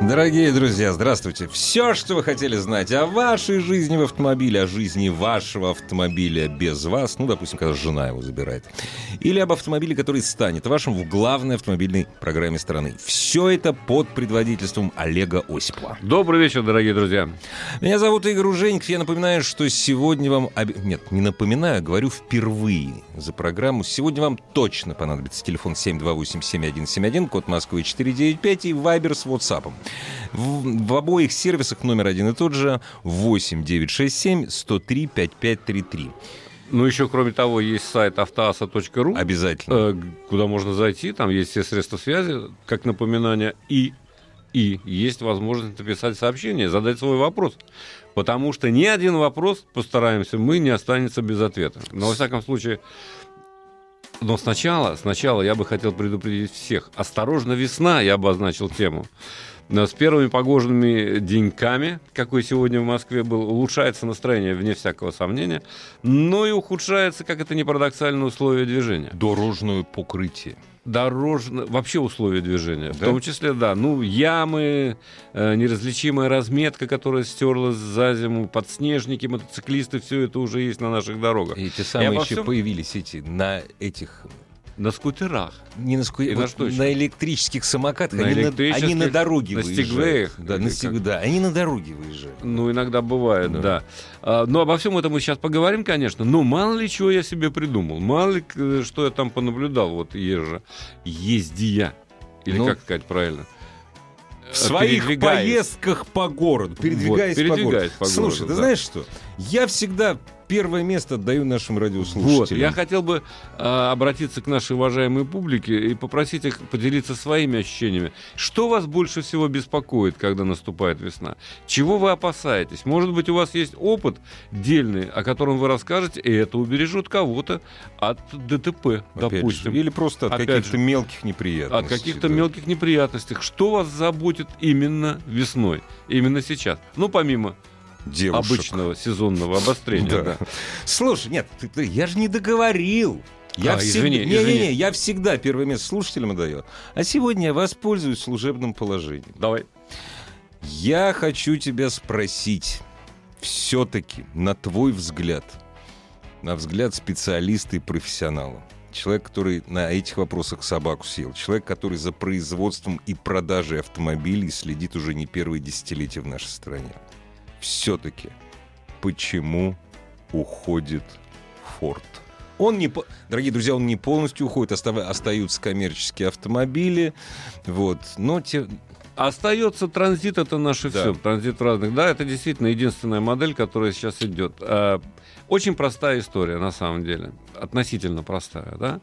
Дорогие друзья, здравствуйте. Все, что вы хотели знать о вашей жизни в автомобиле, о жизни вашего автомобиля без вас, ну, допустим, когда жена его забирает, или об автомобиле, который станет вашим в главной автомобильной программе страны. Все это под предводительством Олега Осипова. Добрый вечер, дорогие друзья. Меня зовут Игорь Ужеников. Я напоминаю, что сегодня вам... об- Нет, не напоминаю, а говорю впервые за программу. Сегодня вам точно понадобится телефон 728-7171, код Москвы 495 и Вайбер с WhatsApp. В, в обоих сервисах номер один и тот же 8 967 103 5533. Ну, еще, кроме того, есть сайт автоаса.ру, Обязательно. э, куда можно зайти, там есть все средства связи, как напоминание, и, и есть возможность написать сообщение, задать свой вопрос. Потому что ни один вопрос, постараемся, мы не останется без ответа. Но, во всяком случае, но сначала, сначала я бы хотел предупредить всех. Осторожно, весна, я обозначил тему. Но С первыми погожими деньками, какой сегодня в Москве был, улучшается настроение, вне всякого сомнения, но и ухудшается, как это не парадоксально, условия движения. Дорожное покрытие. Дорожно, вообще условия движения. В Да? том числе, да, ну, ямы, э, неразличимая разметка, которая стерлась за зиму, подснежники, мотоциклисты, все это уже есть на наших дорогах. И те самые еще всем- появились эти на этих На скутерах. не на, ску- И на вот что на электрических самокатах, На они, на, электрических, они на дороге на выезжают. стигвеях, Да, на стиг- да, они на дороге выезжают. Ну, иногда бывает, Да. да. А, но обо всем этом мы сейчас поговорим, конечно. Но мало ли чего я себе придумал. Мало ли э, что я там понаблюдал, вот езжа. Ездия. Или Ну, как сказать правильно? В своих поездках по городу, передвигаясь, Вот, передвигаясь по по городу. Слушай, городу, ты да. знаешь что? Я всегда первое место отдаю нашим радиослушателям. Вот, я хотел бы а, обратиться к нашей уважаемой публике и попросить их поделиться своими ощущениями. Что вас больше всего беспокоит, когда наступает весна? Чего вы опасаетесь? Может быть, у вас есть опыт дельный, о котором вы расскажете, и это убережет кого-то от ДТП, Опять допустим. же, или просто от каких-то мелких неприятностей. От каких-то да. мелких неприятностей. Что вас заботит именно весной, именно сейчас? Ну, помимо девушек. обычного сезонного обострения. Да. да. Слушай, нет, ты- ты- я же не договорил. Я А, всегда, извини, не, не, извини. не, я всегда первое место слушателям отдаю. А сегодня я воспользуюсь служебным положением. Давай. Я хочу тебя спросить, все-таки, на твой взгляд, на взгляд специалиста и профессионала, человек, который на этих вопросах собаку съел, человек, который за производством и продажей автомобилей следит уже не первые десятилетия в нашей стране, все-таки, почему уходит Форд? Он не, дорогие друзья, он не полностью уходит, остаются коммерческие автомобили, вот, но те, Остается транзит, это наше Да. все. Транзит разных. Да, это действительно единственная модель, которая сейчас идет. А, Очень простая история, на самом деле. Относительно простая, да.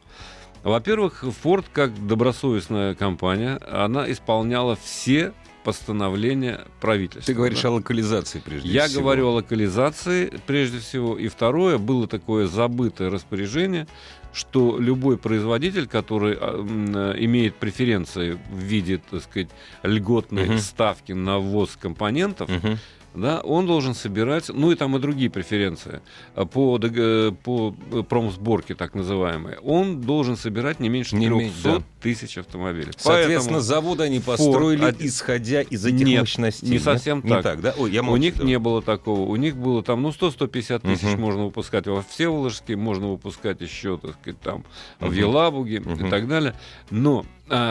Во-первых, Ford, как добросовестная компания, она исполняла все постановления правительства. Ты говоришь да. о локализации прежде Я всего. говорю о локализации прежде всего. И второе, было такое забытое распоряжение, что любой производитель, который а, э, имеет преференции в виде, так сказать, льготной Мгм. ставки на ввоз компонентов, Мгм. да, он должен собирать, ну и там и другие преференции а, по, э, по э, промсборке, так называемой, он должен собирать не меньше Не 300 меньше, да. Тысяч автомобилей. Соответственно, Поэтому заводы они Ford построили, од- исходя из этих Нет, мощностей. не совсем Не так. так, да? Ой, я у них да. не было такого. У них было там, ну, 100-150 тысяч Мгм. можно выпускать во Всеволожске, можно выпускать еще, так сказать, там, в Мгм. Елабуге Мгм. и так далее. Но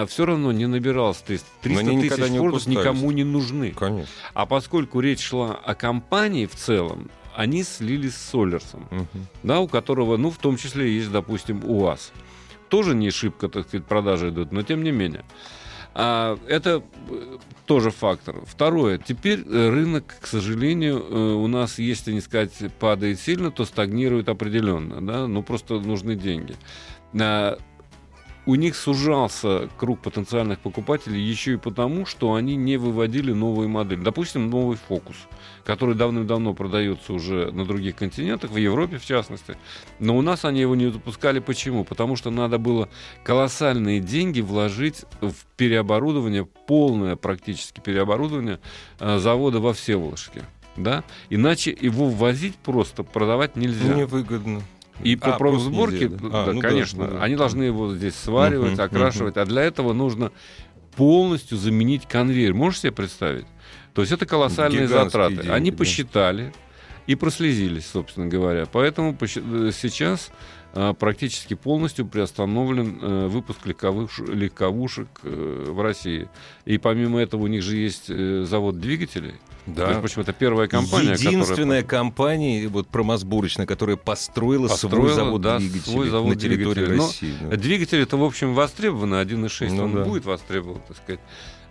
все равно не набиралось 300, 300 они тысяч не фордов никому не нужны. Конечно. А поскольку речь шла о компании в целом, они слились с Солерсом, Мгм. да, у которого, ну, в том числе есть, допустим, УАЗ. Тоже не шибко, так сказать, продажи идут, но тем не менее. А, это э, тоже фактор. Второе. Теперь э, рынок, к сожалению, э, у нас, если не сказать падает сильно, то стагнирует определенно. Да? Ну, просто нужны деньги. У них сужался круг потенциальных покупателей еще и потому, что они не выводили новые модели. Допустим, новый фокус, который давным-давно продается уже на других континентах, в Европе в частности. Но у нас они его не запускали. Почему? Потому что надо было колоссальные деньги вложить в переоборудование, полное практически переоборудование э, завода во Всеволожске. Да? Иначе его ввозить просто, продавать нельзя. Невыгодно. И по А, промсборке, нельзя, да. А, да, ну да, конечно, ну да. они должны его здесь сваривать, Мгм, окрашивать, а для этого нужно полностью заменить конвейер. Можешь себе представить? То есть это колоссальные Гигантские затраты. деньги, они да. посчитали и прослезились, собственно говоря. Поэтому э, сейчас а, практически полностью приостановлен э, выпуск легковых, легковушек э, в России. И помимо этого у них же есть завод двигателей. Да. Между прочим, это первая компания, Единственная которая... компания, вот промосборочная, которая построила, свой Построила, завод да, двигателей свой завод на территории двигателей. Но России. да. Двигатель это, в общем, востребовано, 1.6 Ну он да. будет востребован, так сказать.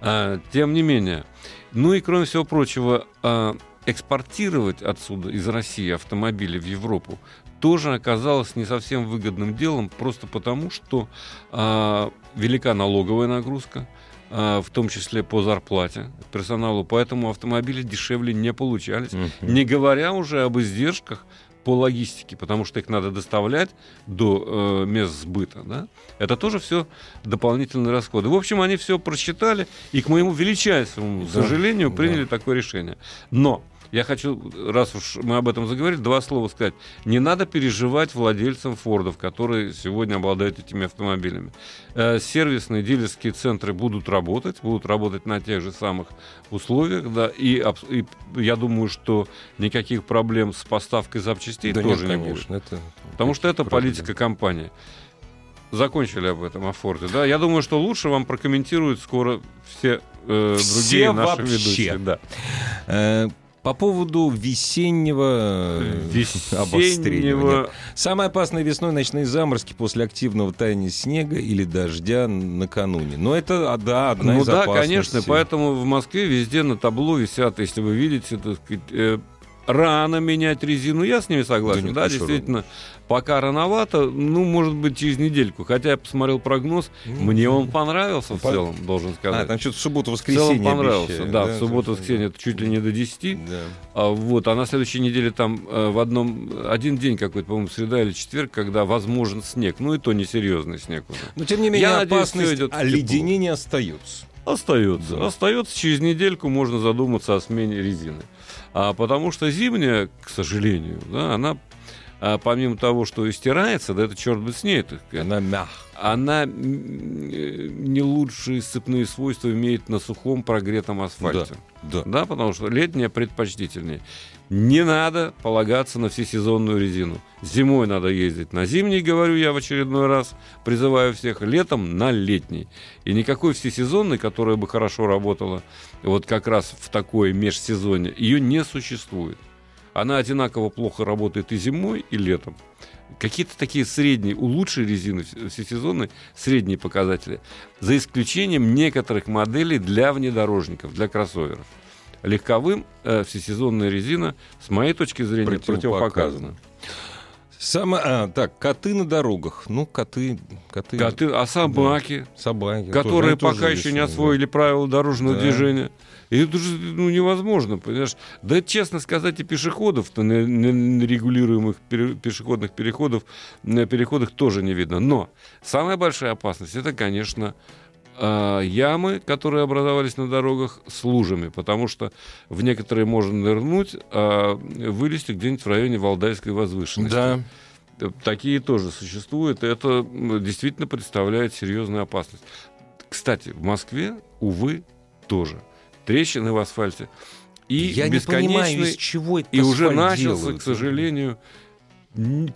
А, тем не менее. Ну и, кроме всего прочего, а, экспортировать отсюда, из России, автомобили в Европу тоже оказалось не совсем выгодным делом, просто потому, что а, велика налоговая нагрузка, в том числе по зарплате персоналу, поэтому автомобили дешевле не получались. Мгм. Не говоря уже об издержках по логистике, потому что их надо доставлять до э, мест сбыта. Да? Это тоже все дополнительные расходы. В общем, они все просчитали и, к моему величайшему Да, сожалению, да. приняли такое решение. Но я хочу, раз уж мы об этом заговорили, два слова сказать. Не надо переживать владельцам Фордов, которые сегодня обладают этими автомобилями. Э, сервисные дилерские центры будут работать, будут работать на тех же самых условиях, да, и, и я думаю, что никаких проблем с поставкой запчастей Да тоже нет, не будет. конечно, это Потому что это правда. политика компании. Закончили об этом, о Форде. Да? Я думаю, что лучше вам прокомментируют скоро все, э, Все другие наши вообще. ведущие. Да. По поводу весеннего э, обострения. Весеннего... Нет. Самое опасное весной ночные заморозки после активного таяния снега или дождя накануне. Но это, а, да, одна Ну из да, опасностей. конечно, поэтому в Москве везде на табло висят, если вы видите, так сказать, э, рано менять резину, я с ними согласен, Да нет, да, а действительно, пока рановато, ну, может быть, через недельку, хотя я посмотрел прогноз, Ну, мне он понравился в По- целом, должен А, сказать. там что-то в в субботу-воскресенье целом понравился, обещают, да, в там субботу-воскресенье это чуть ли не до 10, Да. а, вот, а на следующей неделе там э, в одном, один день какой-то, по-моему, среда или четверг, когда возможен снег, ну и то несерьезный снег уже. Но, тем не менее, Я опасность в оледенения остается. Остается. Да. Остается. Через недельку можно задуматься о смене резины. А, потому что зимняя, к сожалению, да, она а, помимо того, что и стирается, да это черт бы с ней, так Она мягкая. она э, не лучшие сцепные свойства имеет на сухом прогретом асфальте. Да. Да, потому что летняя предпочтительнее. Не надо полагаться на всесезонную резину. Зимой надо ездить на зимний, говорю я в очередной раз, призываю всех, летом на летний. И никакой всесезонной, которая бы хорошо работала вот как раз в такое межсезонье, ее не существует. Она одинаково плохо работает и зимой, и летом. Какие-то такие средние, у лучшей резины вс- всесезонной средние показатели, за исключением некоторых моделей для внедорожников, для кроссоверов. Легковым э, всесезонная резина, с моей точки зрения, Противопоказана. противопоказана. Самое, а, так, коты на дорогах. Ну, коты, коты, Коты, а собаки, собаки. которые тоже- пока еще не освоили правила дорожного Да. движения. И это же ну, невозможно, понимаешь? Да, честно сказать, и пешеходов-то на, на- на регулируемых пере- пешеходных переходов, на переходах тоже не видно. Но самая большая опасность это, конечно, а, ямы, которые образовались на дорогах с лужами, потому что в некоторые можно нырнуть, а вылезти где-нибудь в районе Валдайской возвышенности. Да. Э, Такие тоже существуют. Это действительно представляет серьезную опасность. Кстати, в Москве, увы, тоже. Трещины в асфальте. И Я не понимаю, из чего это и уже начался, делают. к сожалению,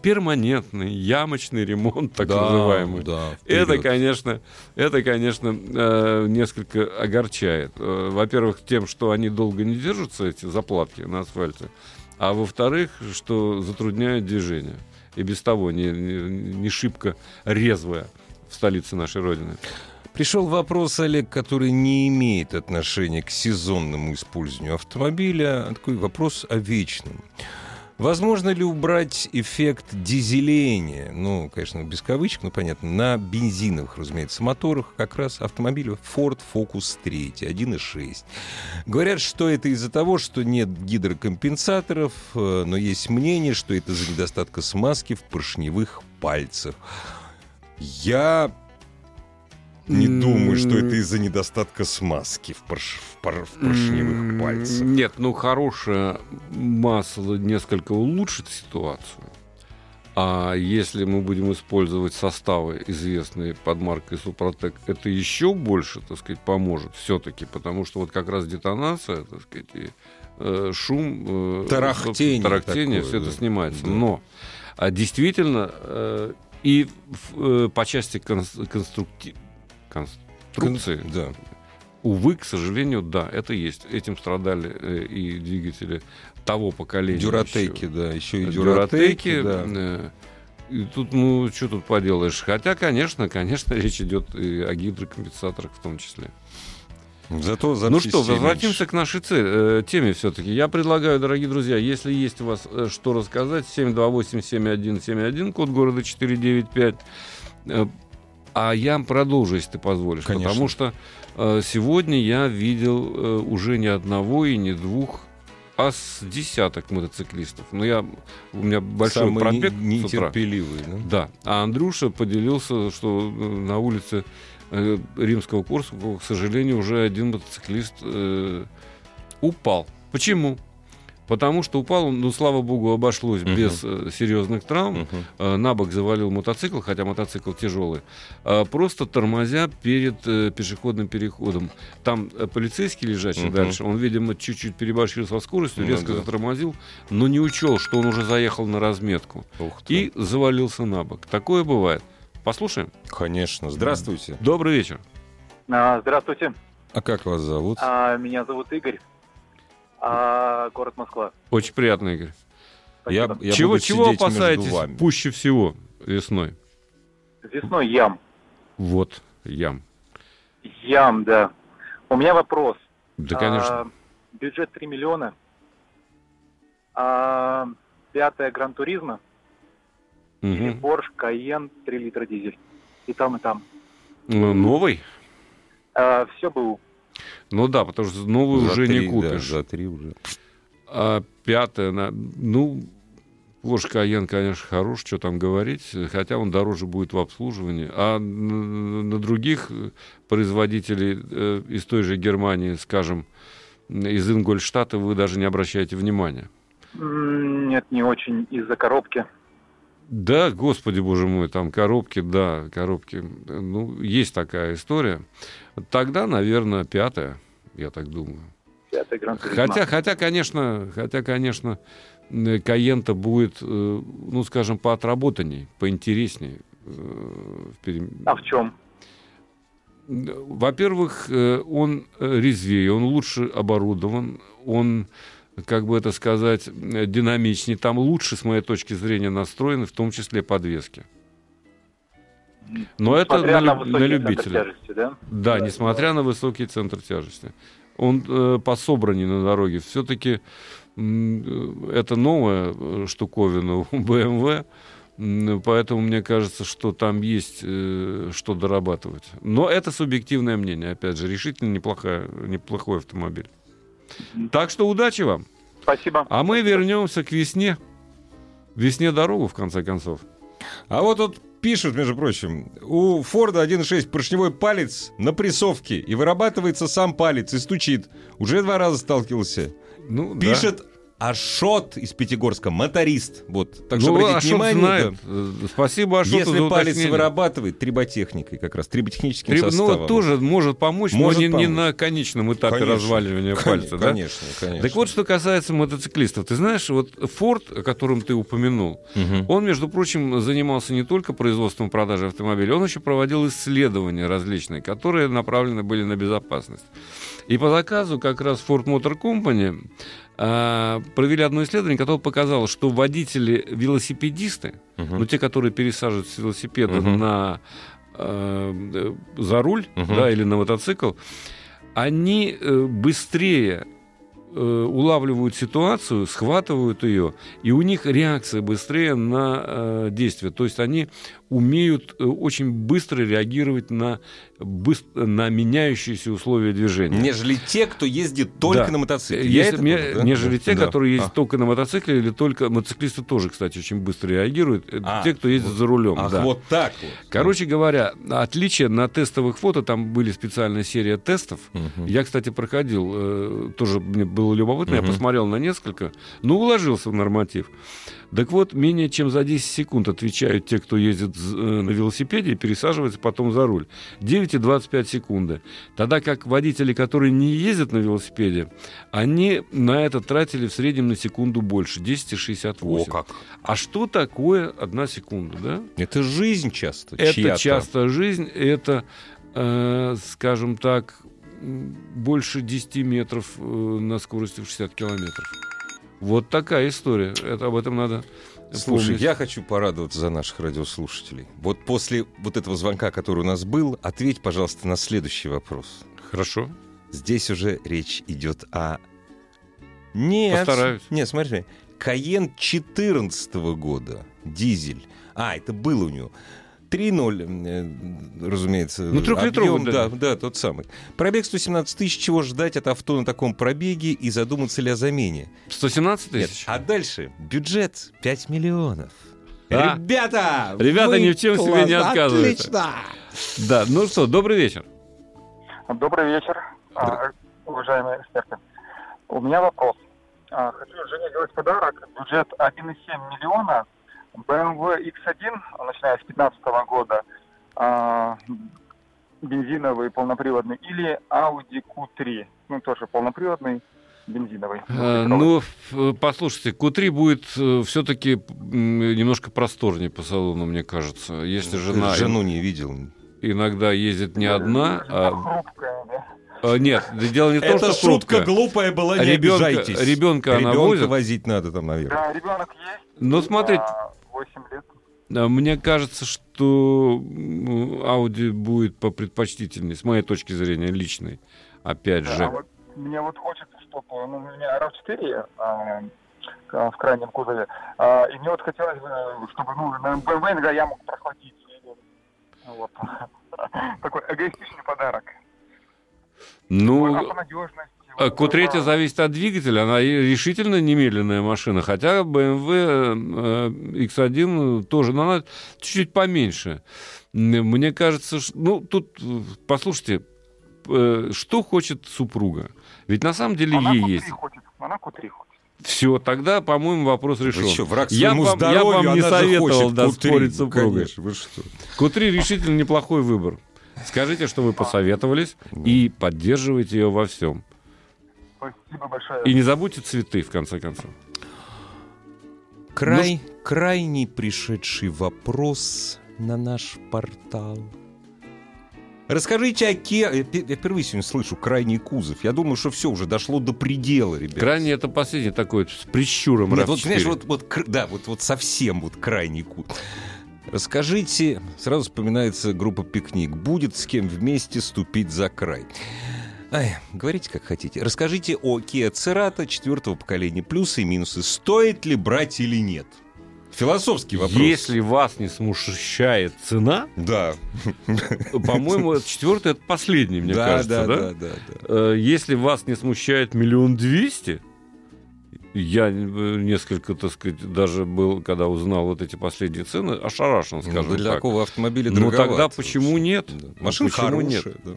перманентный ямочный ремонт, так Да, называемый. да, Это, конечно, это, конечно, э, несколько огорчает. Э, Во-первых, тем, что они долго не держатся, эти заплатки на асфальте, а во-вторых, что затрудняют движение. И без того не, не, не шибко резвая в столице нашей Родины. Пришел вопрос, Олег, который не имеет отношения к сезонному использованию автомобиля, а такой вопрос о вечном. Возможно ли убрать эффект дизеления, ну, конечно, без кавычек, ну, понятно, на бензиновых, разумеется, моторах как раз автомобиля Ford Focus 3, 1.6. Говорят, что это из-за того, что нет гидрокомпенсаторов, э, но есть мнение, что это из-за недостатка смазки в поршневых пальцах. Я не думаю, что это из-за недостатка смазки в, порш... в, пор... в поршневых пальцах. Нет, ну хорошее масло несколько улучшит ситуацию. А если мы будем использовать составы, известные под маркой Супротек, это еще больше, так сказать, поможет все-таки, потому что вот как раз детонация, так сказать, и э, шум, э, тарахтение, тарахтение такое, все да. это снимается. Да. Но а действительно э, и э, по части конструктив конструкции. Кон... Да. Увы, к сожалению, да, это есть. Этим страдали э, и двигатели того поколения. Дюратеки, да, еще и дюратеки. да. Э, и тут, ну, что тут поделаешь? Хотя, конечно, конечно, речь идет и о гидрокомпенсаторах в том числе. Зато ну что, возвратимся к нашей цели, э, теме все-таки. Я предлагаю, дорогие друзья, если есть у вас э, что рассказать, 728-7171, код города 495, э, а я продолжу, если ты позволишь. Конечно. Потому что э, сегодня я видел э, уже не одного и не двух, а с десяток мотоциклистов. Но я, у меня большой Самый пробег не, нетерпеливый, да? Да. А Андрюша поделился, что э, на улице э, римского курса, к сожалению, уже один мотоциклист э, упал. Почему? Потому что упал он, ну, слава богу, обошлось uh-huh. без э, серьезных травм. Uh-huh. Э, на бок завалил мотоцикл, хотя мотоцикл тяжелый. Э, просто тормозя перед э, пешеходным переходом. Там э, полицейский лежачий uh-huh. дальше, он, видимо, чуть-чуть переборщил со скоростью, резко uh-huh. затормозил, но не учел, что он уже заехал на разметку. И завалился на бок. Такое бывает. Послушаем? Конечно. Здравствуйте. Добрый вечер. А, здравствуйте. А как вас зовут? А, меня зовут Игорь а город Москва. Очень приятно, Игорь. Я, я чего чего опасаетесь пуще всего весной? Весной ям. Вот, ям. Ям, да. У меня вопрос. Да, конечно. А, бюджет 3 миллиона. А, пятая Гран Туризма. Угу. Или Порш Кайен 3 литра дизель. И там, и там. Ну, новый? А, все БУ. Ну да, потому что новую за уже 3, не купишь. Да, за три уже. А пятое, ну, Porsche Cayenne, конечно, хорош, что там говорить, хотя он дороже будет в обслуживании. А на, на других производителей э, из той же Германии, скажем, из Ингольштата вы даже не обращаете внимания. Нет, не очень из-за коробки. Да, господи боже мой, там коробки, да, коробки. Ну, есть такая история. Тогда, наверное, пятая, я так думаю. Пятая хотя, хотя, конечно, хотя, конечно, Каента будет, э, ну, скажем, по отработанней, поинтересней. Э, а в чем? Во-первых, э, он резвее, он лучше оборудован, он как бы это сказать, динамичнее, там лучше, с моей точки зрения, настроены, в том числе подвески. Но несмотря это на, на, на любителя. Тяжести, да? да, да, несмотря на высокий центр тяжести. Он э, по собранию на дороге. Все-таки э, это новая э, штуковина у BMW. Поэтому мне кажется, что там есть э, что дорабатывать. Но это субъективное мнение, опять же, решительно неплохая, неплохой автомобиль. Так что удачи вам. Спасибо. А мы вернемся к весне. Весне дорогу, в конце концов. А вот тут пишут, между прочим, у Форда 1.6 поршневой палец на прессовке, и вырабатывается сам палец, и стучит. Уже два раза сталкивался. Ну, Пишет да. Ашот из Пятигорска, моторист. Вот, так что ну, обратите Ашот внимание. Знает. Да. Спасибо Ашоту Если палец вырабатывает триботехникой, как раз триботехническим Триб... составом. Ну, тоже может помочь, может но не, помочь. не на конечном этапе конечно, разваливания конечно, пальца. Конечно, да? конечно. Так вот, что касается мотоциклистов. Ты знаешь, вот Форд, о котором ты упомянул, угу. он, между прочим, занимался не только производством и продажей автомобилей, он еще проводил исследования различные, которые направлены были на безопасность. И по заказу как раз Ford Motor Company а, провели одно исследование, которое показало, что водители-велосипедисты, uh-huh. ну те, которые пересаживают с велосипеда uh-huh. на э, за руль, uh-huh. да, или на мотоцикл, они э, быстрее э, улавливают ситуацию, схватывают ее, и у них реакция быстрее на э, действие. То есть они умеют э, очень быстро реагировать на, быстро, на меняющиеся условия движения. Нежели те, кто ездит только Да. на мотоцикле. Я это понял, да? Нежели те, Да. которые ездят А. только на мотоцикле или только... Мотоциклисты тоже, кстати, очень быстро реагируют. Это А, те, кто ездит за рулем. Ах, да. вот так вот. Короче говоря, отличие на тестовых фото, там были специальная серия тестов. Мгм. Я, кстати, проходил, э, тоже мне было любопытно, я Мгм. посмотрел на несколько, но уложился в норматив. Так вот, менее чем за 10 секунд отвечают те, кто ездит э, на велосипеде и пересаживается потом за руль. 9 и 25 секунды. Тогда как водители, которые не ездят на велосипеде, они на это тратили в среднем на секунду больше, 10 и О, 68. как. А что такое одна секунда, да? Это жизнь часто. Это чья-то. часто жизнь, это, э, скажем так, больше 10 метров э, на скорости в 60 километров. Вот такая история. Это, об этом надо Слушай, я хочу порадоваться за наших радиослушателей. Вот после вот этого звонка, который у нас был, ответь, пожалуйста, на следующий вопрос. Хорошо. Здесь уже речь идет о... Нет. Постараюсь. Нет, смотри. Каен 14 года. Дизель. А, это было у него. 3.0, э, разумеется. Ну, трехлитровый, объем, да. да. Да, тот самый. Пробег 117 тысяч. Чего ждать от авто на таком пробеге и задуматься ли о замене? 117 Нет. тысяч? А дальше бюджет 5 миллионов. Да. Ребята! Ребята, ни в чем себе не класс, отказываются. Отлично! Да, ну что, добрый вечер. Добрый вечер, а, уважаемые эксперты. У меня вопрос. А, Хочу жене сделать подарок. Бюджет 1,7 миллиона. BMW X1, начиная с 2015 года, а, бензиновый, полноприводный, или Audi Q3, ну тоже полноприводный, бензиновый. Э, Ну, ф- послушайте, Q3 будет все-таки немножко просторнее по салону, мне кажется. Если жена Жену не видел. иногда ездит не одна, а Хрупкая, да. А, Нет, дело не Это что шутка хрупкая. глупая была, не Ребенка- обижайтесь. ребенка она Ребенка возит? возить надо там, наверное. Да, ребенок есть. Но смотрите, а, 8 лет. мне кажется, что Audi будет попредпочтительнее, с моей точки зрения, личной. Опять Да, же. а вот мне вот хочется, чтобы, ну, у меня RAV4 а, в крайнем кузове, а, и мне вот хотелось бы, чтобы, ну, на BMW иногда я мог прохватить. Вот. Такой эгоистичный подарок. Ну, а по надежности. А вот, Q3 а, зависит от двигателя, она решительно немедленная машина, хотя BMW э, X1 тоже, но она чуть-чуть поменьше. Мне кажется, ш- ну, тут, э, послушайте, э, что хочет супруга? Ведь на самом деле Она ей Q3 есть. хочет. Она Q3 хочет. Все, тогда, по-моему, вопрос Вы решен. что, враг Я вам- я здоровью, вам не советовал, да, Q3. спорить с супругой. конечно, вы что. Q3 решительно неплохой выбор. Скажите, что вы посоветовались и поддерживаете ее во всем. Спасибо большое. И не забудьте цветы, в конце концов. Край, крайний пришедший вопрос на наш портал. Расскажите о Ке... Я пе- я впервые сегодня слышу крайний кузов. Я думаю, что все уже дошло до предела, ребят. Крайне это последний такой с прищуром Нет, вот, RAV4. понимаешь, вот, вот, кр- да, вот, вот совсем вот крайний кут. Расскажите, сразу вспоминается группа «Пикник». Будет с кем вместе ступить за край. Ай, говорите, как хотите. Расскажите о Kia Cerato четвертого поколения. Плюсы и минусы. Стоит ли брать или нет? Философский вопрос. Если вас не смущает цена, Да. по-моему, четвертый это последний, мне да, кажется, да, да? да, да, да. Э, Если вас не смущает миллион двести, я э, несколько, так сказать, даже был, когда узнал вот эти последние цены, ошарашен, Ну, скажем для так. такого автомобиля Ну, тогда почему нет? Да. Ну, Машина почему хорошая. нет? да.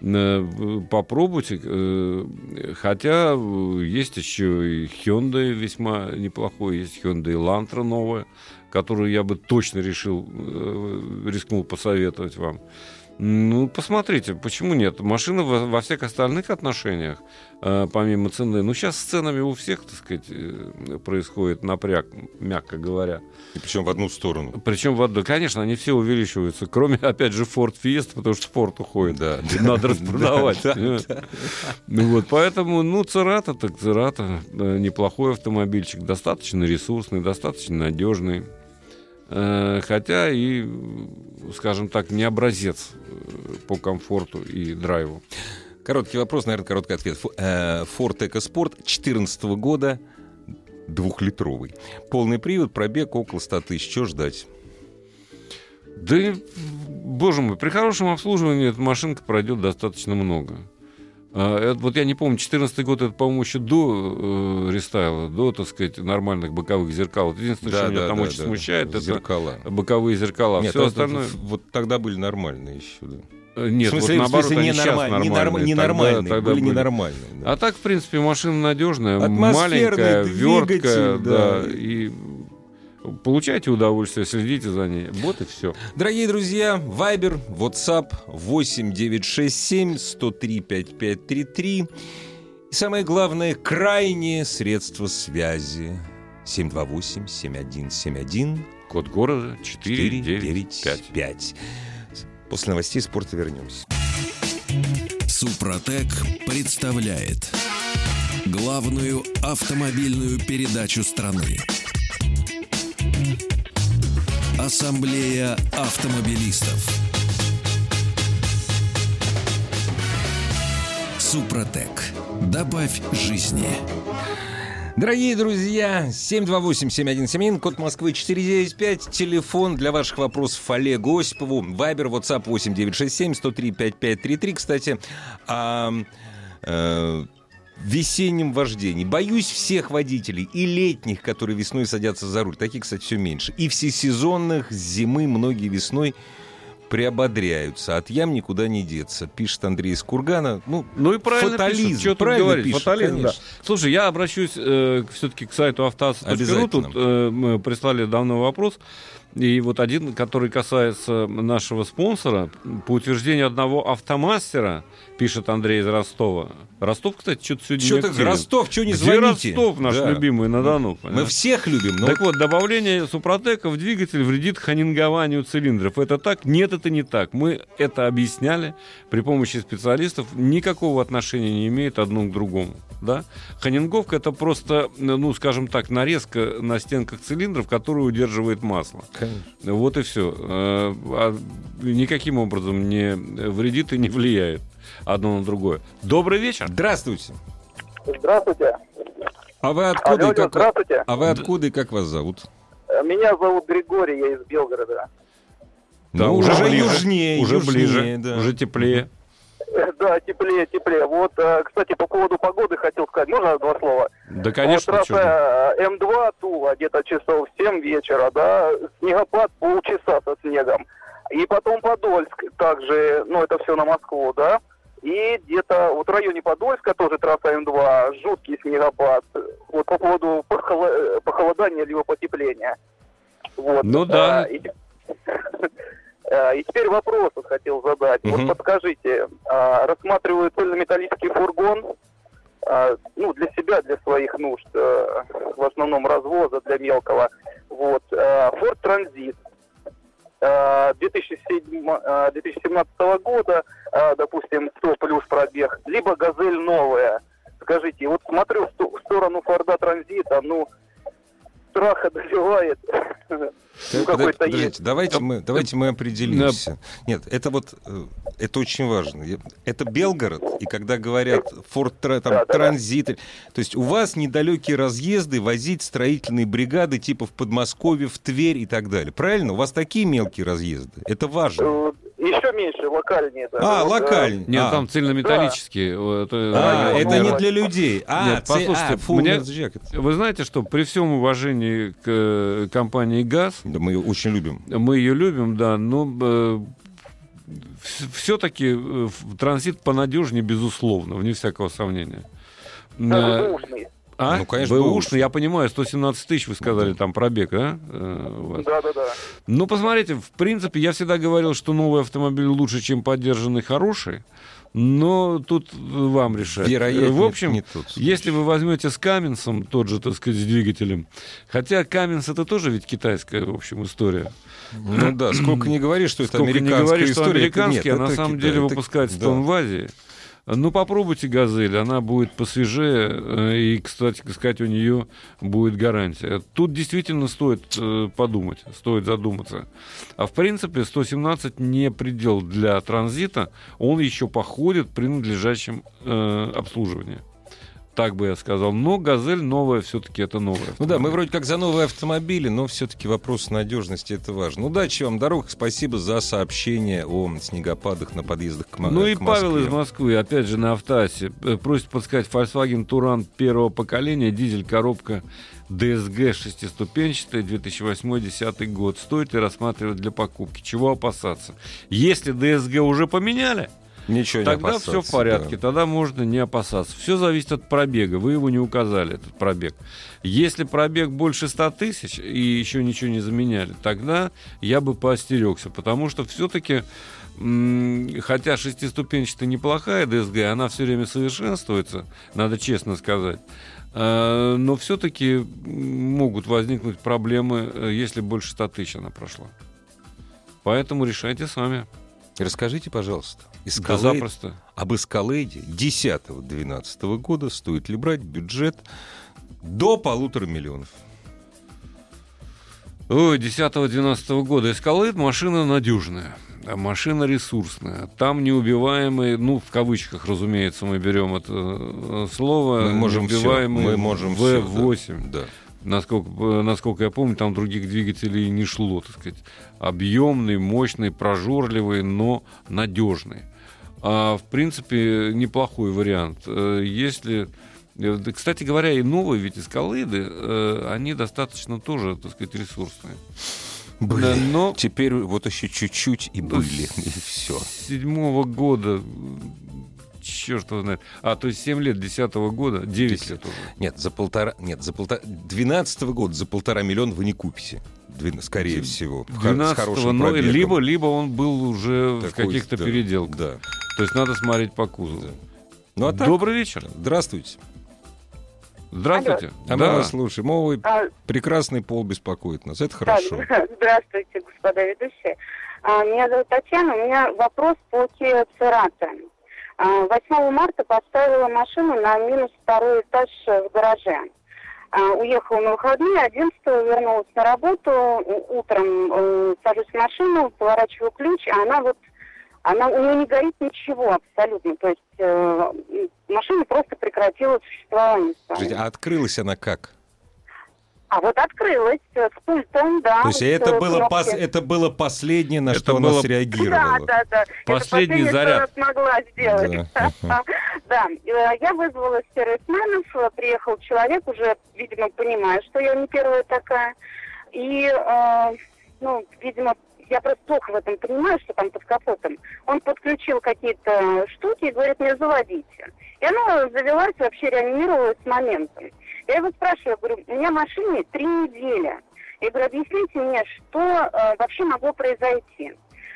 Попробуйте. э, Хотя э, есть еще и Hyundai весьма неплохой, есть Hyundai Elantra новая, которую я бы точно решил, э, рискнул посоветовать вам. Ну, посмотрите, почему нет? Машина во, во всех остальных отношениях, э, помимо цены, ну, сейчас с ценами у всех, так сказать, э, происходит напряг, мягко говоря. И причем в одну сторону. Причем, в одну- конечно, они все увеличиваются, кроме, опять же, Ford Fiesta, потому что Ford уходит. Да. Надо распродавать. Ну вот, поэтому, ну, Церата, так Церата, э, неплохой автомобильчик, достаточно ресурсный, достаточно надежный. Э, Хотя и, скажем так, не образец э, по комфорту и драйву. Короткий вопрос, наверное, короткий ответ. Э, Ford EcoSport 2014 года, двухлитровый. Полный привод, пробег около 100 тысяч. Что ждать? Да, боже мой, при хорошем обслуживании эта машинка пройдет достаточно много. А, это вот я не помню, 14 год, это, по-моему, еще до э, рестайла, до, так сказать, нормальных боковых зеркал. Единственное, что меня там очень смущает, это зеркала. боковые зеркала. Нет, Все это- остальное... Вот тогда были нормальные еще, да. э, Нет, в смысле, вот наоборот, в смысле они сейчас ненормаль- ненорм- нормальные. ненормальные, Тогда- тогда были были. ненормальные. да. А так, в принципе, машина надежная, маленькая, двигатель, да. да, и получайте удовольствие, следите за ней. Вот и все. Дорогие друзья, Viber, WhatsApp 8967 103 5533. И самое главное, крайние средства связи 728-7171 Код города 495. 495. После новостей спорта вернемся. Супротек представляет главную автомобильную передачу страны. Ассамблея автомобилистов. Супротек. Добавь жизни. Дорогие друзья, 728-7171, код Москвы 495, телефон для ваших вопросов Олегу Осипову, Вайбер, WhatsApp 8967-103-5533. Кстати, о э, весеннем вождении. Боюсь всех водителей, и летних, которые весной садятся за руль. Таких, кстати, все меньше. И всесезонных, с зимы, многие весной приободряются. От ям никуда не деться, пишет Андрей из Кургана. Ну, Ну и правильно Фатализм, пишут. Что правильно говорить? пишут, Фатализм, да. Слушай, я обращусь все-таки к сайту автоаса.ру. Тут э, мы прислали давно вопрос. И вот один, который касается нашего спонсора, по утверждению одного автомастера, пишет Андрей из Ростова. Ростов, кстати, что-то сегодня не Что-то активен. Ростов, что не Где звоните? Ростов, наш Да. любимый на Дону? Мы всех любим, но Так вот, добавление супротека в двигатель вредит ханингованию цилиндров. Это так? Нет, это не так. Мы это объясняли при помощи специалистов. Никакого отношения не имеет одно к другому. Да? Ханинговка это просто, ну, скажем так, нарезка на стенках цилиндров, которая удерживает масло. Вот и все. Никаким образом не вредит и не влияет одно на другое. Добрый вечер. Здравствуйте. Здравствуйте. А вы откуда Алло, и как здравствуйте. А вы откуда и как вас зовут? Меня зовут Григорий, я из Белгорода. Да, Ну, уже уже ближе. южнее, уже южнее, ближе, да. уже теплее. Э, Да, теплее, теплее. Вот, э, кстати, по поводу погоды хотел сказать. Можно два слова? Да, конечно, Вот трасса э, М2 Тула, где-то часов в 7 вечера, да, снегопад полчаса со снегом. И потом Подольск также, ну, это все на Москву, да. И где-то вот в районе Подольска тоже трасса М2, жуткий снегопад. Вот по поводу э, похолодания либо потепления. Вот. Ну да. А, и, э, и теперь вопрос вот хотел задать. Мгм. Вот подскажите, а, рассматриваю цельнометаллический фургон, а, ну, для себя, для своих нужд, э, в основном развоза для мелкого. Вот. Ford Transit 2007, э, 2017 года, э, допустим, 100 плюс пробег, либо «Газель» новая. Скажите, вот смотрю в сторону Форда Транзита, ну, страх одолевает. Ну, Так, какой-то подождите, есть. Давайте мы, давайте мы определимся. Нет, это вот э, это очень важно. Это Белгород, и когда говорят Форт там, Да, да, да. транзит, то есть у вас недалекие разъезды возить строительные бригады типа в Подмосковье, в Тверь и так далее. Правильно? У вас такие мелкие разъезды. Это важно. Еще меньше, локальнее. даже. А, э, локальный. Нет, а. там цельнометаллические. вот, э, А, Ну, это ну, не для людей. А, Нет, це- послушайте, а, full мне- metal jacket. Вы знаете, что при всем уважении к э, компании ГАЗ, Да, мы ее очень любим. мы ее любим, да, но все-таки транзит понадежнее, безусловно, вне всякого сомнения. бэушный. А? Ну, конечно, Бэушный, бэушный. я понимаю, 117 тысяч, вы сказали, там пробег, да? у вас? Да-да-да. Ну, посмотрите, в принципе, я всегда говорил, что новый автомобиль лучше, чем поддержанный хороший. Но тут вам решать. Вероятнее, В общем, не тот случай. если вы возьмете с Каменсом, тот же, так сказать, с двигателем, хотя Каменс это тоже ведь китайская, в общем, история. Ну да, сколько не говори, что это Сколько не американская говори, что история. это американский, нет, а на это самом Китай, деле это- выпускается да. он в Азии. Ну, попробуйте «Газель», она будет посвежее, э, и, кстати сказать, у нее будет гарантия. Тут действительно стоит э, подумать, стоит задуматься. А в принципе, 117 не предел для транзита, он еще походит при надлежащем э, обслуживании так бы я сказал. Но «Газель» новая все-таки это новая. Ну да, мы вроде как за новые автомобили, но все-таки вопрос надежности это важно. Удачи вам, дорог, спасибо за сообщение о снегопадах на подъездах к, Ну к и Москве. Павел из Москвы, опять же на автоасе, э, просит подсказать Volkswagen Туран первого поколения, дизель-коробка DSG шестиступенчатая, 2008-2010 год. Стоит ли рассматривать для покупки? Чего опасаться? Если DSG уже поменяли, Ничего Тогда все в порядке, да. тогда можно не опасаться. Все зависит от пробега. Вы его не указали, этот пробег. Если пробег больше 100 тысяч и еще ничего не заменяли, тогда я бы поостерегся, потому что все-таки хотя шестиступенчатая неплохая DSG, она все время совершенствуется, надо честно сказать. э, Но все-таки могут возникнуть проблемы, э, если больше 100 тысяч она прошла. Поэтому решайте сами. Расскажите, пожалуйста, Да Escalade- запросто. об Эскалейде 10-12 года стоит ли брать бюджет до полутора миллионов? Ой, 10-12 года. Эскалейд машина надежная. а Машина ресурсная. Там неубиваемый, ну, в кавычках, разумеется, мы берем это э, слово. Мы можем неубиваемый мы можем всё, да. V8. Да. Насколько, э, насколько я помню, там других двигателей не шло, так сказать. Объемный, мощный, прожорливый, но надежный. А, в принципе, неплохой вариант. Э, Если... э, Кстати говоря, и новые ведь эскалейды, э, они достаточно тоже, так сказать, ресурсные. Были. Да, но Теперь вот еще чуть-чуть и были, и все. седьмого года, черт его знает. А, то есть 7 лет, 10 года, 9 Десять. лет уже. Нет, за полтора... Нет, за полтора... 12 года за полтора миллиона вы не купите. Скорее всего. в хор- с 12 хорошим ну, пробегом. либо, либо он был уже в Такой, каких-то да, переделках. Да. То есть надо смотреть по кузову. Да. Ну а так, Добрый вечер. здравствуйте. Здравствуйте. А Да. мы вас слушаем. Ой, А, прекрасный пол беспокоит нас. Это да, хорошо. здравствуйте, господа ведущие. А, Меня зовут Татьяна. У меня вопрос по Kia Cerato. А, 8 марта поставила машину на минус второй этаж в гараже. А, Уехала на выходные, 11 вернулась на работу. Утром э, сажусь в машину, поворачиваю ключ, а она вот она, у нее не горит ничего абсолютно. То есть э, машина просто прекратила существование. Скажите, а открылась она как? А вот открылась э, с пультом, да. То есть это э, было, пос- это было последнее, на Это что она было- среагировала. Да, да, да. Последний Это заряд. что она смогла сделать. Да, э, я вызвала сервисменов, приехал человек, уже, видимо, понимая, что я не первая такая. И, ну, видимо, я просто плохо в этом понимаю, что там под капотом. Он подключил какие-то штуки и говорит мне, заводите. И она завелась, вообще реанимировалась моментом. Я его спрашиваю, говорю, у меня машине три недели. Я говорю, объясните мне, что э, вообще могло произойти.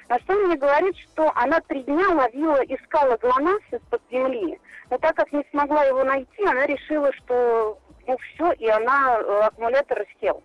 На что он мне говорит, что она три дня ловила, искала ГЛОНАСС из-под земли. Но так как не смогла его найти, она решила, что ну все, и она, э, аккумулятор сел.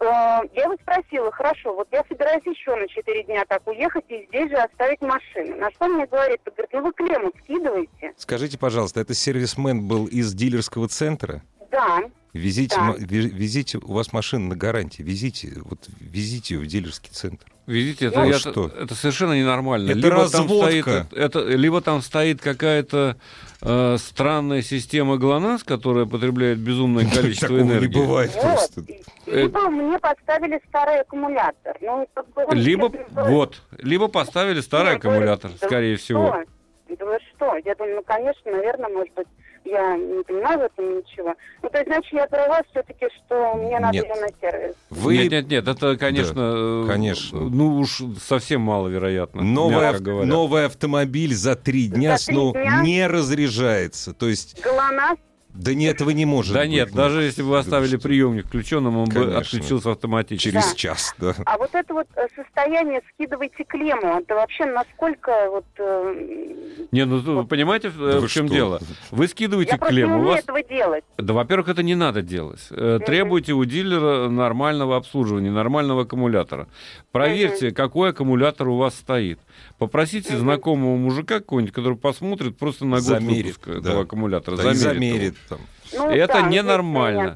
Э, я его спросила, хорошо, вот я собираюсь еще на четыре дня так уехать и здесь же оставить машину. На что он мне говорит, Он говорит, ну вы клемму скидываете. Скажите, пожалуйста, это сервисмен был из дилерского центра? Да, Везите, Да. везите, у вас машина на гарантии, везите, вот везите ее в дилерский центр. Видите, это, Ну, я- что? это совершенно ненормально. Это либо там разводка. стоит, это, либо там стоит какая-то э, странная система ГЛОНАСС, которая потребляет безумное количество Такого не энергии. бывает вот. просто. Либо мне поставили старый аккумулятор. Ну, как бы он Либо, вот, либо поставили старый Я говорю, аккумулятор, да скорее вы всего. что? Да вы что? Я думаю, ну, конечно, наверное, может быть, я не понимаю в этом ничего. Ну, то есть, значит, я права все-таки, что мне надо Нет. ее на сервис. Вы Нет, нет, нет, это, конечно, э, конечно. ну уж совсем маловероятно, новый, ав- говоря. новый автомобиль за три дня За дня? не разряжается. То есть ГЛОНАСС Да нет, этого не может да быть. нет, даже если бы вы оставили что? приемник включенным, он бы Конечно. отключился автоматически. Через Да. час, да. А вот это вот э, состояние скидывайте клемму, это вообще насколько вот... э, Не, ну вы понимаете, в, Да в вы чем что? дело? Вы скидываете Я просто не клемму, у умею вас этого делать. Да, во-первых, это не надо делать. Э, Требуйте у дилера нормального обслуживания, нормального аккумулятора. Проверьте, какой аккумулятор у вас стоит. Попросите знакомого мужика какого-нибудь, который посмотрит просто на год Замерит, выпуска да. этого аккумулятора. Да замерит замерит там. Ну, Это да, ненормально.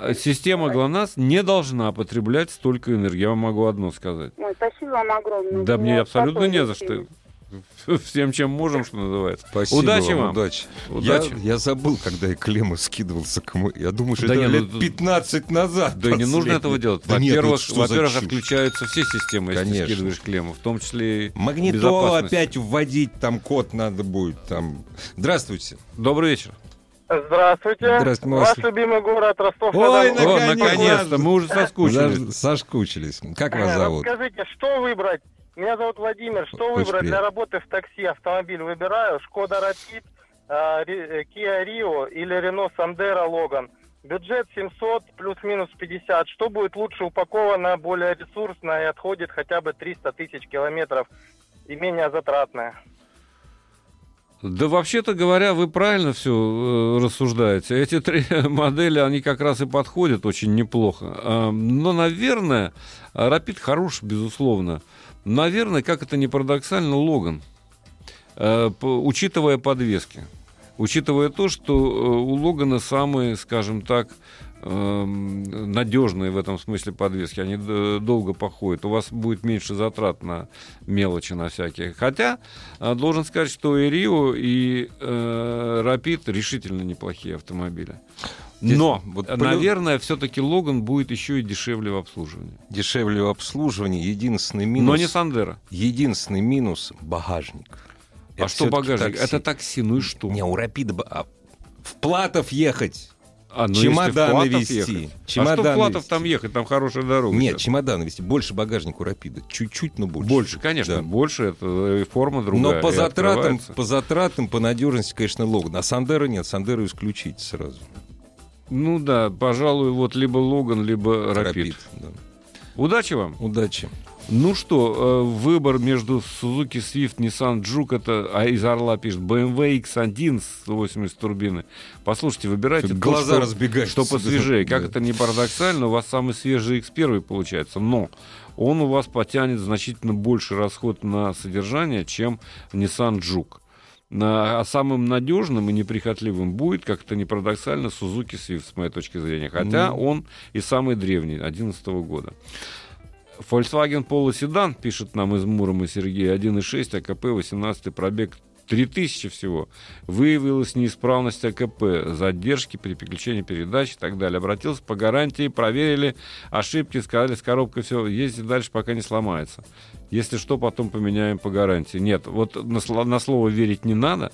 А Система ГЛОНАСС не должна потреблять столько энергии. Я вам могу одно сказать. Ой, спасибо вам огромное. Да мне абсолютно не за что. Всем, чем можем, что называется. Спасибо Удачи вам. Удачи. Удачи. Я, я забыл, когда я клемму скидывал с аккуму- Я думаю, что Да это не, ну, лет тут- 15 назад. Да и не нужно последний. этого делать. Да нет, ну Во-первых, за во-первых, чушь? отключаются все системы, если Конечно. ты скидываешь клемму, в том числе и Магнитолу опять вводить, там код надо будет. Там. Здравствуйте. Добрый вечер. Здравствуйте. Здравствуйте, Ваш любимый город Ой, Ростов-на-Дону. Наконец-то. О, наконец-то, мы уже соскучились. Соскучились. Как вас Э, зовут? Скажите, что выбрать? Меня зовут Владимир. Что Очень выбрать приятно. для работы в такси? Автомобиль выбираю. Шкода Rapid, э, Ри- э, Kia Rio или Renault Sandero Logan. Бюджет 700 плюс-минус 50. Что будет лучше упаковано, более ресурсно и отходит хотя бы 300 тысяч километров и менее затратное? Да вообще-то говоря, вы правильно все рассуждаете. Эти три модели, они как раз и подходят очень неплохо. Но, наверное, Rapid хорош, безусловно. Наверное, как это ни парадоксально, Логан. Э, Учитывая подвески. Учитывая то, что э, у Логана самые, скажем так, надежные в этом смысле подвески. Они д- долго походят. У вас будет меньше затрат на мелочи, на всякие. Хотя, э, должен сказать, что и Рио, и э, Рапид решительно неплохие автомобили. Здесь Но, вот э, наверное, все-таки Логан будет еще и дешевле в обслуживании. Дешевле в обслуживании. Единственный минус... Но не Сандера. Единственный минус — багажник. А Это что багажник? такси. Это такси, ну и что? Не, у Рапида... а, в Платов ехать. А, ну чемоданы везти. ехать. а Чемоданы что Платов там ехать? Там хорошая дорога. Нет, сейчас. чемоданы везти. Больше багажник у Рапида. Чуть-чуть, но больше. Больше, конечно, Да. больше. Это форма другая. Но по затратам, по затратам, по надежности, конечно, Логан. А Сандера нет, Сандеру исключить сразу. Ну да, пожалуй, вот либо Логан, либо Рапид. да. Удачи вам. Удачи. Ну что, э, выбор между Suzuki Swift, Nissan Juke, это, а из Орла пишет, BMW X1 с 80 турбины. Послушайте, выбирайте то, Глаза что, разбегаются. что посвежее. Как Да. это не парадоксально, у вас самый свежий X1 получается, но он у вас потянет значительно больше расход на содержание, чем Nissan Juke. А самым надежным и неприхотливым будет, как это не парадоксально, Suzuki Swift, с моей точки зрения. Хотя Ну. он и самый древний, 2011 года. Volkswagen Polo седан, пишет нам из Мурома Сергей, 1.6, АКП, 18 пробег, 3000 всего. Выявилась неисправность АКП, задержки при переключении передач и так далее. Обратился по гарантии, проверили ошибки, сказали, с коробкой все, ездить дальше, пока не сломается. Если что, потом поменяем по гарантии. Нет, вот на, на слово верить не надо.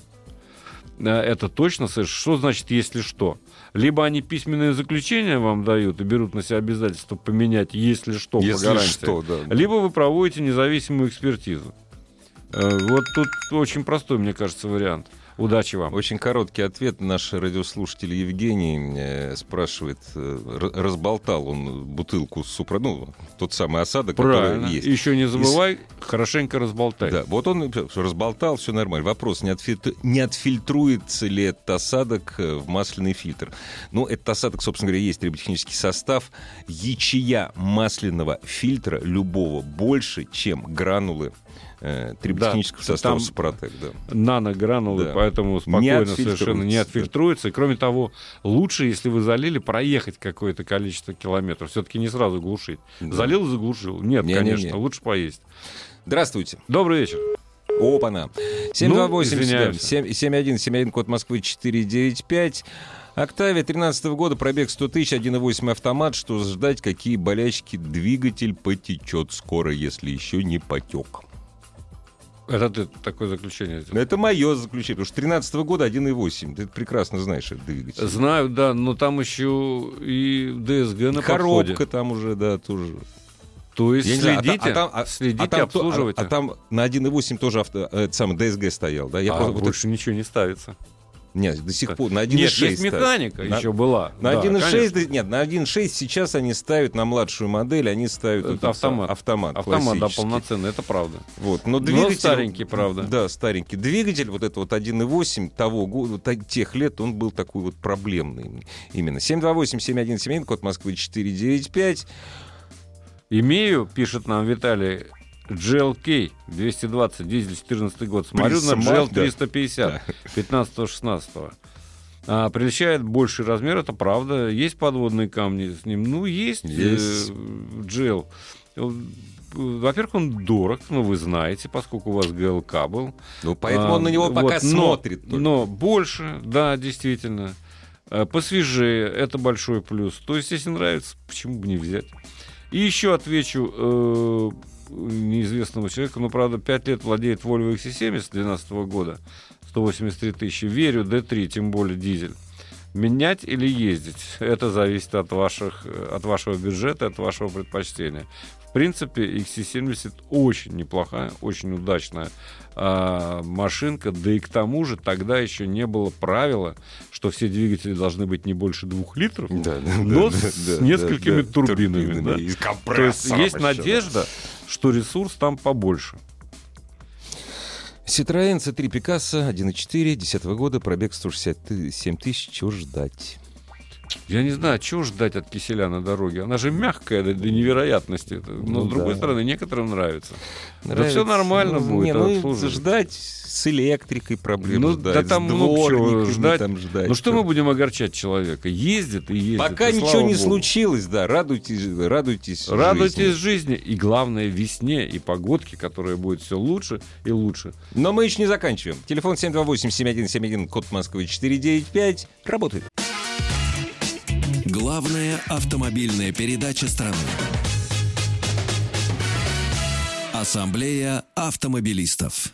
Э, Это точно Что значит, если что? Либо они письменные заключения вам дают и берут на себя обязательство поменять, если что, по Если гарантии. что, да. Либо вы проводите независимую экспертизу. Э, Вот тут очень простой, мне кажется, вариант. Удачи вам. Очень короткий ответ. Наш радиослушатель Евгений э, спрашивает, э, разболтал он бутылку с супра... Ну, тот самый осадок, Правильно. который есть. Еще не забывай, хорошенько разболтай. Да, вот он всё разболтал, все нормально. Вопрос, не, отфильтр- не отфильтруется ли этот осадок э, в масляный фильтр? Ну, этот осадок, собственно говоря, есть триботехнический состав. Ячея масляного фильтра любого больше, чем гранулы э, триботехнического Да, состава там- Супротек. Да. наногранулы, Да. поэтому Не спокойно отфильтруется, совершенно не да. отфильтруется. И кроме того, лучше, если вы залили, проехать какое-то количество километров. Все-таки не сразу глушить. Да. Залил и заглушил. Нет, Не-не-не. конечно, лучше поесть. Здравствуйте. Добрый вечер. Опа-на. 728 Ну, извиняемся. 7171, код Москвы 495. Октавия 13 года, пробег 100 тысяч, 1.8 автомат. Что ждать, какие болячки? Двигатель потечет скоро, если еще не потек. Это ты такое заключение сделал. Это мое заключение, потому что 13 года 1.8. Ты прекрасно знаешь, этот двигатель. Знаю, да, но там еще и ДСГ на Коробка подходе. там уже, да, тоже. То есть Я не знаю, а следите, а там- а- следите, а там, обслуживайте. а- а там на 1.8 тоже авто, э, самое ДСГ стоял, да? Я А просто- вот больше ничего не ставится. Нет, до сих пор на 1.6 Нет, есть механика На- еще была. На Да, 1.6, конечно. да- нет, на 1.6 сейчас они ставят на младшую модель, они ставят Это сам- автомат. автомат, Автомат, да, полноценный, это правда. Вот, но Но двигатель... старенький, правда. Да, старенький. Двигатель, вот это вот 1.8 того года, вот тех лет, он был такой вот проблемный. Именно. 728-7171, код Москвы 495. Имею, пишет нам Виталий, GLK 220, дизель 14 год. Смотрю на GL да. 350, 15-16. А, приличает больший размер, это правда. Есть подводные камни с ним? Ну, есть, Есть. э, GL. Э, Во-первых, он дорог, ну, вы знаете, поскольку у вас ГЛК был. Ну, поэтому А, он на него пока вот, но- смотрит. только. Но больше, да, действительно. Э, Посвежее, это большой плюс. То есть, если нравится, почему бы не взять? И еще отвечу э, неизвестному человеку, ну, правда, 5 лет владеет Volvo XC70 с 2012 года, 183 тысячи. Верю, D3, тем более дизель. Менять или ездить, это зависит от, ваших, э, от вашего бюджета, от вашего предпочтения. В принципе, XC70 очень неплохая, очень удачная а, машинка, да и к тому же тогда еще не было правила, что все двигатели должны быть не больше двух литров, Да, но да, с да, турбинами, да, турбинами. да. и То есть есть надежда, что ресурс там побольше. Citroёn C3 Picasso 1.4 10 года, пробег 167 тысяч. Чего ждать? Я не знаю, чего ждать от киселя на дороге. Она же мягкая до, до невероятности. Но, Ну с другой да. стороны, некоторым нравится. Да Нравится? все нормально Ну, будет не, ну, ждать с электрикой проблем Ну, ждать, да там много чего ждать. там ждать. Ну что мы будем огорчать человека? Ездит и ездит. Пока и ничего не богу. случилось, да, радуйтесь, радуйтесь Радуйтесь жизни. жизни и, главное, весне и погодке, которая будет все лучше и лучше. Но мы еще не заканчиваем. Телефон 728-7171, код Москвы 495, работает. Главная автомобильная передача страны. Ассамблея автомобилистов.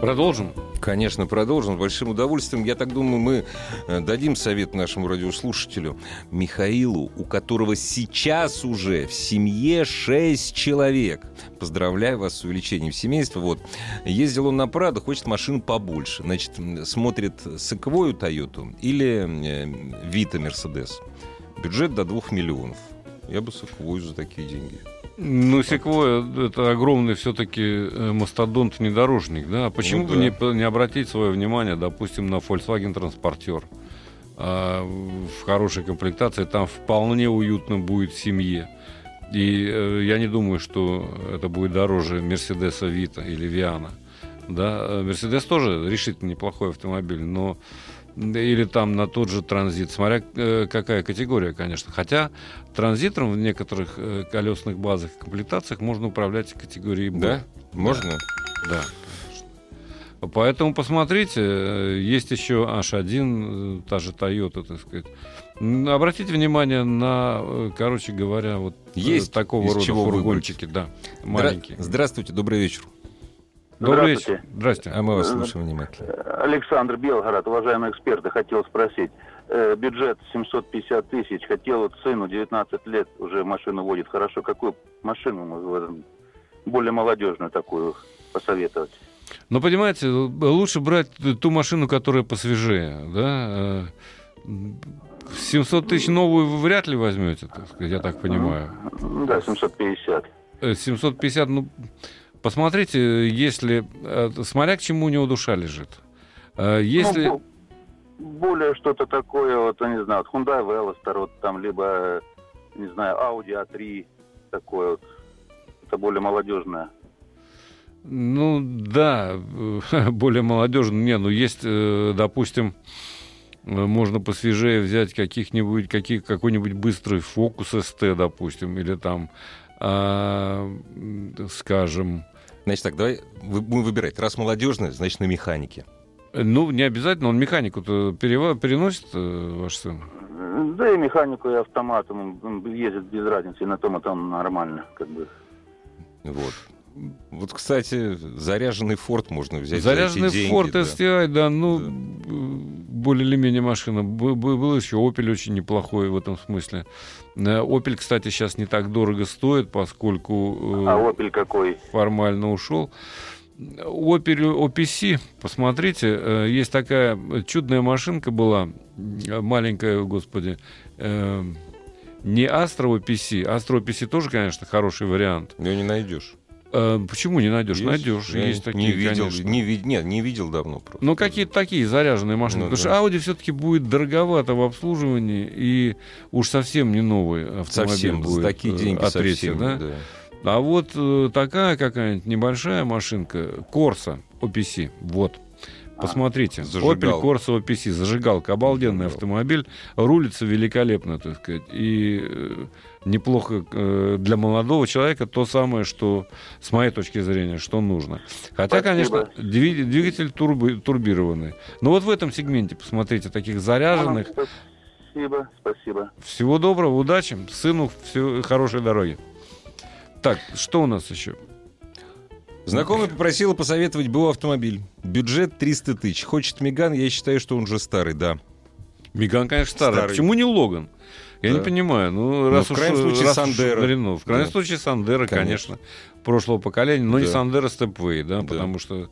Продолжим. Конечно, продолжим. С большим удовольствием. Я так думаю, мы э, дадим совет нашему радиослушателю Михаилу, у которого сейчас уже в семье 6 человек. Поздравляю вас с увеличением семейства. Вот. Ездил он на Прадо, хочет машину побольше. Значит, смотрит Секвою Тойоту или э, Вита Мерседес. Бюджет до 2 миллионов. Я бы Секвою за такие деньги. Ну, Секвоя — это огромный все-таки мастодонт-внедорожник, да? А Почему Ну бы да. не, по- не обратить свое внимание, допустим, на Volkswagen Транспортер? А, в хорошей комплектации там вполне уютно будет семье. И э, я не думаю, что это будет дороже Мерседеса Вита или Виана. Да, э, Мерседес тоже решительно неплохой автомобиль, но или там на тот же транзит, смотря э, какая категория, конечно. Хотя транзитором в некоторых э, колесных базах и комплектациях можно управлять категорией Б. Да? Можно? Да. Поэтому посмотрите, э, есть еще H1, э, та же Toyota, так сказать. Обратите внимание на, короче говоря, вот Есть такого рода чего фургончики, да, Здра- маленькие. Здравствуйте, добрый вечер. Добрый Здравствуйте. вечер. Здрасте. А мы вас слушаем внимательно. Александр Белгород, уважаемые эксперты, хотел спросить. Э, бюджет 750 тысяч, хотел вот сыну 19 лет уже машину водит. Хорошо, какую машину более молодежную такую посоветовать? Но понимаете, лучше брать ту машину, которая посвежее, да. э, м, 700 тысяч новую вы вряд ли возьмете, так сказать, я так понимаю. Ну Да, 750. Э, 750, ну, посмотрите, если, э, смотря к чему у него душа лежит. Э, Если... Ну, бо- более что-то такое, вот, я не знаю, вот Hyundai Veloster, вот там, либо, э, не знаю, Audi A3, такое вот. Это более молодежное. Ну да, э, более молодежно. Не, ну есть, э, допустим, э, можно посвежее взять каких-нибудь, каких, какой-нибудь быстрый фокус СТ, допустим, или там, м, скажем, Значит так, давай вы- будем выбирать. Раз молодежный, значит на механике. ну не обязательно, он механику-то перева- переносит, э, ваш сын. Да и механику, и автоматом м, ездит без разницы, и на том и там нормально, как бы. Вот. Вот, кстати, заряженный форт можно взять. Заряженный за эти деньги, Ford да. STI, да, ну, Да. э, более или менее машина. Был еще Opel очень неплохой в этом смысле. Э, Opel, кстати, сейчас не так дорого стоит, поскольку э, А Opel какой? формально ушел. Opel OPC, посмотрите, есть такая чудная машинка была, маленькая, господи, не Astra OPC, Astra OPC тоже, конечно, хороший вариант. Ее не найдешь. Э, Почему не найдешь? Есть? Найдешь. Я Есть такие, не видел, конечно. не ви- нет, не видел давно просто. Ну, какие-то такие заряженные машины. Ну, Потому да. что Audi все-таки будет дороговато в обслуживании и уж совсем не новый автомобиль совсем, будет. за такие э, деньги от третьего, совсем, да? да. А вот э, такая какая-нибудь небольшая машинка, Corsa OPC, вот. Посмотрите, Зажигалка. Opel Corsa OPC, зажигалка, обалденный Зажигалка. автомобиль, рулится великолепно, так сказать, и э, неплохо э, для молодого человека то самое, что, с моей точки зрения, что нужно. Хотя, Спасибо. конечно, дви- двигатель турбо- турбированный. Но вот в этом сегменте, посмотрите, таких заряженных. Спасибо, спасибо. Всего доброго, удачи, сыну все хорошей дороги. Так, что у нас еще? Знакомый попросила посоветовать БУ автомобиль. Бюджет 300 тысяч. Хочет Меган, я считаю, что он уже старый, да. Меган, конечно, старый. Старый. Почему не Логан? Я Да. не понимаю. Ну, Ну, раз в уж, крайнем случае, раз уж Сандеро. Рено. В крайнем Да. случае Сандера, Конечно. конечно, прошлого поколения, но не Да. Сандера Степвей, да, Да. потому что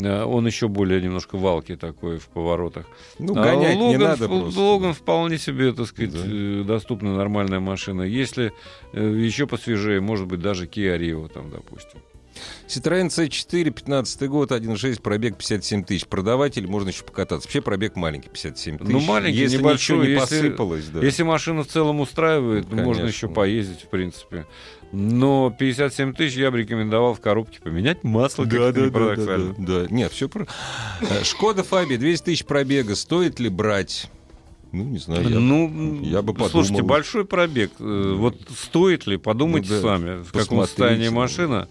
э, он еще более немножко валки такой в поворотах. Ну, А гонять не Логан, надо в- просто. Логан вполне себе, так сказать, Да. э, доступная нормальная машина. Если э, еще посвежее, может быть, даже Kia Rio там, допустим. Citroёn C4, 15 год, 1.6, пробег 57 тысяч. Продаватель, можно еще покататься. Вообще пробег маленький, 57 тысяч. Ну, маленький, если небольшой, не если- посыпалось, да. Если машина в целом устраивает, Ну, можно еще поездить, в принципе. Но 57 тысяч я бы рекомендовал в коробке поменять масло, как это ни парадоксально. да. Нет, все про... Э, Шкода Фаби, 200 тысяч пробега. Стоит ли брать? Ну, не знаю, я... Ну, я бы слушайте, подумал. большой пробег. Э, Вот стоит ли, подумайте Ну да, сами, в каком состоянии ну. машина.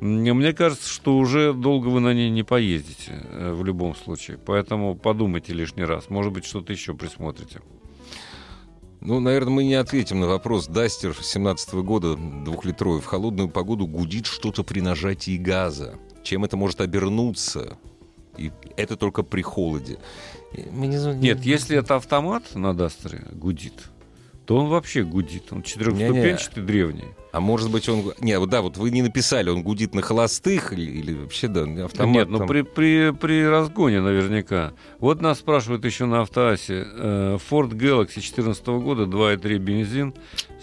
Мне кажется, что уже долго вы на ней не поездите э, в любом случае. Поэтому подумайте лишний раз. Может быть, что-то еще присмотрите. Ну, наверное, мы не ответим на вопрос. Дастер 17 года, двухлитровый, в холодную погоду гудит что-то при нажатии газа. Чем это может обернуться? И это только при холоде. Нет, если это автомат на Дастере гудит, то он вообще гудит. Он четырехступенчатый, древний. А может быть, он... Не, вот да, вот вы не написали, он гудит на холостых или, или вообще, да, автомат Нет, ну там- при, при, при разгоне наверняка. Вот нас спрашивают еще на автоасе. э, Ford Galaxy 2014 года, 2,3 бензин,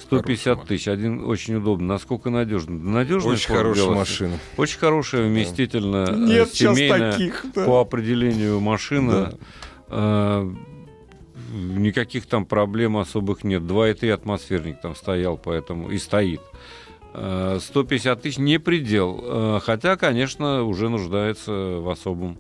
150 Хорошая тысяч. Один очень удобно. Насколько надежно? Надежная Очень Ford хорошая Galaxy? машина. Очень хорошая, вместительная, э, семейная, по определению машина. Э, Никаких там проблем особых нет. 2,3 атмосферник там стоял, поэтому и стоит. Э, 150 тысяч не предел. Э, Хотя, конечно, уже нуждается в особом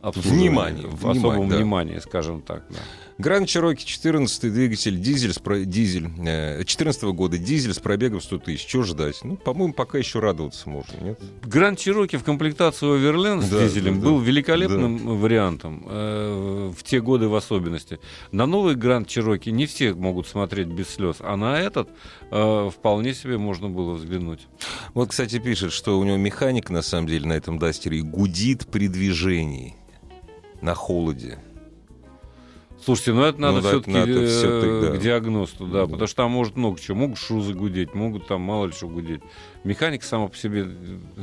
обслуживании, Внимании, В особом да. внимании, скажем так. да. Гранд Чироки 14 двигатель, дизель, с про- дизель э, 14 года, дизель с пробегом 100 тысяч. Чего ждать? Ну, по-моему, пока еще радоваться можно, нет? Гранд Чироки в комплектации Оверлен с Да, дизелем да, да. был великолепным вариантом, э, в те годы в особенности. На новый Гранд Чироки не все могут смотреть без слез, а на этот э, вполне себе можно было взглянуть. Вот, кстати, пишет, что у него механик, на самом деле, на этом Дастере гудит при движении на холоде. Слушайте, ну это надо Ну да, все-таки надо всё-таки, да. к диагносту, да, Да. потому что там может много чего. Могут шузы гудеть, могут там мало ли что гудеть. Механика сама по себе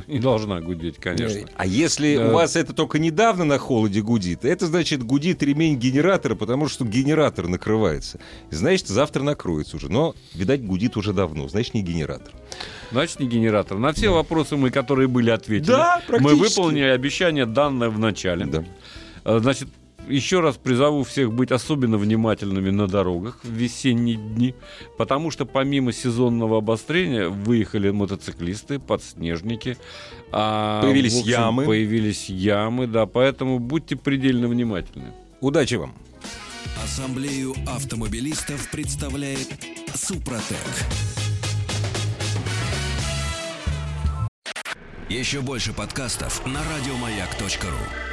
не должна гудеть, конечно. А если Да. у вас это только недавно на холоде гудит, это значит гудит ремень генератора, потому что генератор накрывается. Значит, завтра накроется уже. Но, видать, гудит уже давно. Значит, не генератор. Значит, не генератор. На все вопросы мы, которые были, ответили. Да, мы выполнили обещание, данное в начале. Да. Э, Значит, еще раз призову всех быть особенно внимательными на дорогах в весенние дни, потому что помимо сезонного обострения выехали мотоциклисты, подснежники. а, Появились общем, ямы. Появились ямы, да, поэтому будьте предельно внимательны. Удачи вам! Ассамблею автомобилистов представляет Супротек. Еще больше подкастов на радиомаяк.ру.